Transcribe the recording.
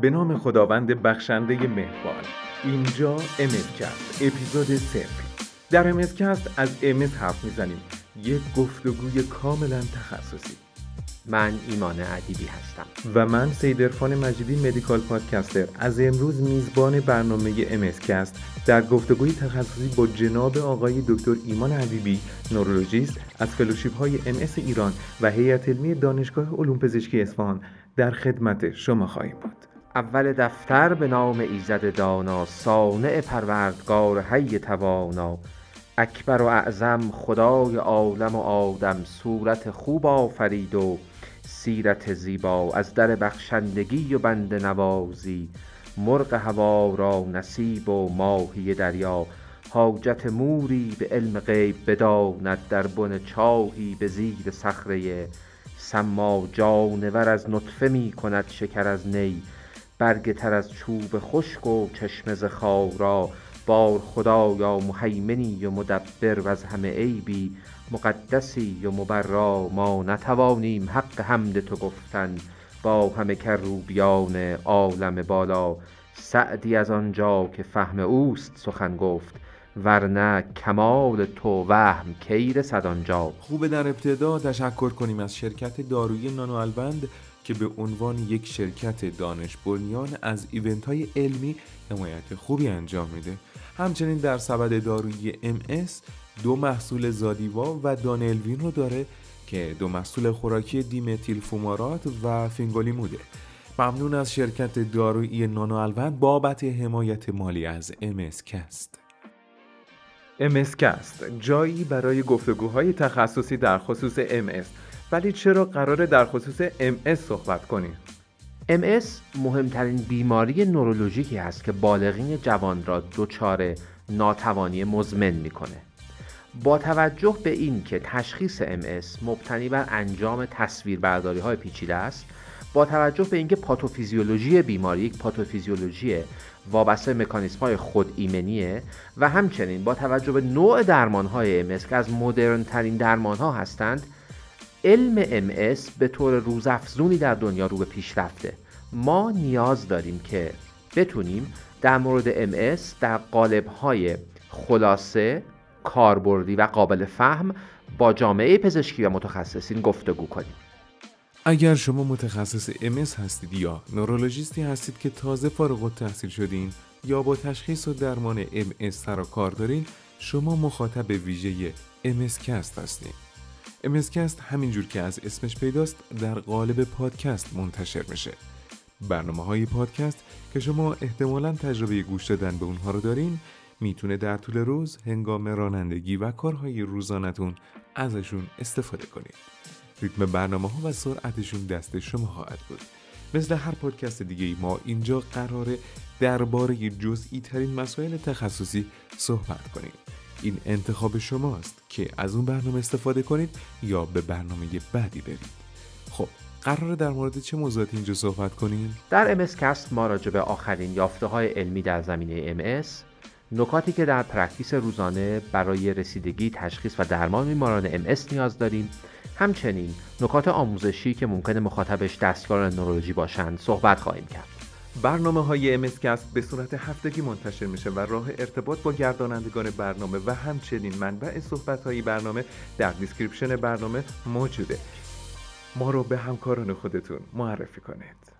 به نام خداوند بخشنده مهربان. اینجا MS کست اپیزود صفر در MS کست از MS حرف می‌زنیم. یک گفتگوی کاملا تخصصی. من ایمان ادیبی هستم. و من سید عرفان مجیدی medical podcaster. از امروز میزبان برنامه MS کست در گفتگوی تخصصی با جناب آقای دکتر ایمان ادیبی نورولوژیست از fellowship های MS ایران و هیئت علمی دانشگاه علوم پزشکی اصفهان در خدمت شما خواهیم بود. اول دفتر به نام ایزد دانا صانع پروردگار حی توانا. اکبر و اعظم خدای عالم و آدم صورت خوب آفرید و سیرت زیبا. از در بخشندگی و بند نوازی مرغ هوا را نصیب و ماهی دریا. حاجت موری به علم غیب بداند در بن چاهی به زیر صخره. سما جانور از نطفه می کند شکر از نی. برگ تر از چوب خشک و چشمه ز خارا بار خدایا مهیمنی و مدبر و از همه عیبی مقدسی و مبرا ما نتوانیم حق حمد تو گفتن. با همه کروبیان عالم بالا سعدی از آنجا که فهم اوست سخن گفت. ورنه کمال تو وهم کی رسد آنجا؟ خوبه در ابتدا تشکر کنیم از شرکت دارویی نانو الوند که به عنوان یک شرکت دانش بنیان از event های علمی حمایت خوبی انجام میده. همچنین در سبد دارویی MS دو محصول زادیوا و دانلوین رو داره که دو محصول خوراکی دی متیل فومارات و فینگولیموده. ممنون از شرکت دارویی نانو الوند بابت حمایت مالی از MS کست. MS کست جایی برای گفتگوهای تخصصی در خصوص MS ولی چرا قراره در خصوص MS صحبت کنیم؟ MS مهمترین بیماری نورولوژیکی است که بالغین جوان را دچار ناتوانی مزمن می‌کنه. با توجه به این که تشخیص MS مبتنی بر انجام تصویربرداری های پیچیده است با توجه به اینکه پاتوفیزیولوژی بیماری یک پاتوفیزیولوژی وابسته مکانیسم های خود ایمنیه و همچنین با توجه به نوع درمان های MS که از مدرن ترین درمان ها هستند علم MS به طور روزافزونی در دنیا رو به پیشرفته ما نیاز داریم که بتونیم در مورد MS در قالب های خلاصه کاربردی و قابل فهم با جامعه پزشکی و متخصصین گفتگو کنیم. اگر شما متخصص MS هستید یا نورولوژیستی هستید که تازه فارغ التحصیل شدین یا با تشخیص و درمان MS سر و کار دارین شما مخاطب ویژه MS کست هستید MS کست همینجور که از اسمش پیداست در قالب پادکست منتشر میشه. برنامه های پادکست که شما احتمالا تجربه گوش دادن به اونها رو دارین می‌تونه در طول روز هنگام رانندگی و کارهای روزانتون ازشون استفاده کنید. ریتم برنامه ها و سرعتشون دست شما خواهد بود. مثل هر پادکست دیگه ما اینجا قراره درباره جزئی ترین مسائل تخصصی صحبت کنیم. این انتخاب شماست که از اون برنامه استفاده کنید یا به برنامه بعدی برید. خب قراره در مورد چه موضوعاتی اینجا صحبت کنیم؟ در MS کست ما راجع به آخرین یافته های علمی در زمینه MS نکاتی که در practice روزانه برای رسیدگی تشخیص و درمان بیماران MS نیاز داریم. همچنین نکات آموزشی که ممکنه مخاطبش دستیار نورولوژی باشند صحبت خواهیم کرد. برنامه های MS کست به صورت هفتگی منتشر میشه و راه ارتباط با گردانندگان برنامه و همچنین منبع صحبت های برنامه در description برنامه موجوده. ما رو به همکاران خودتون معرفی کنید.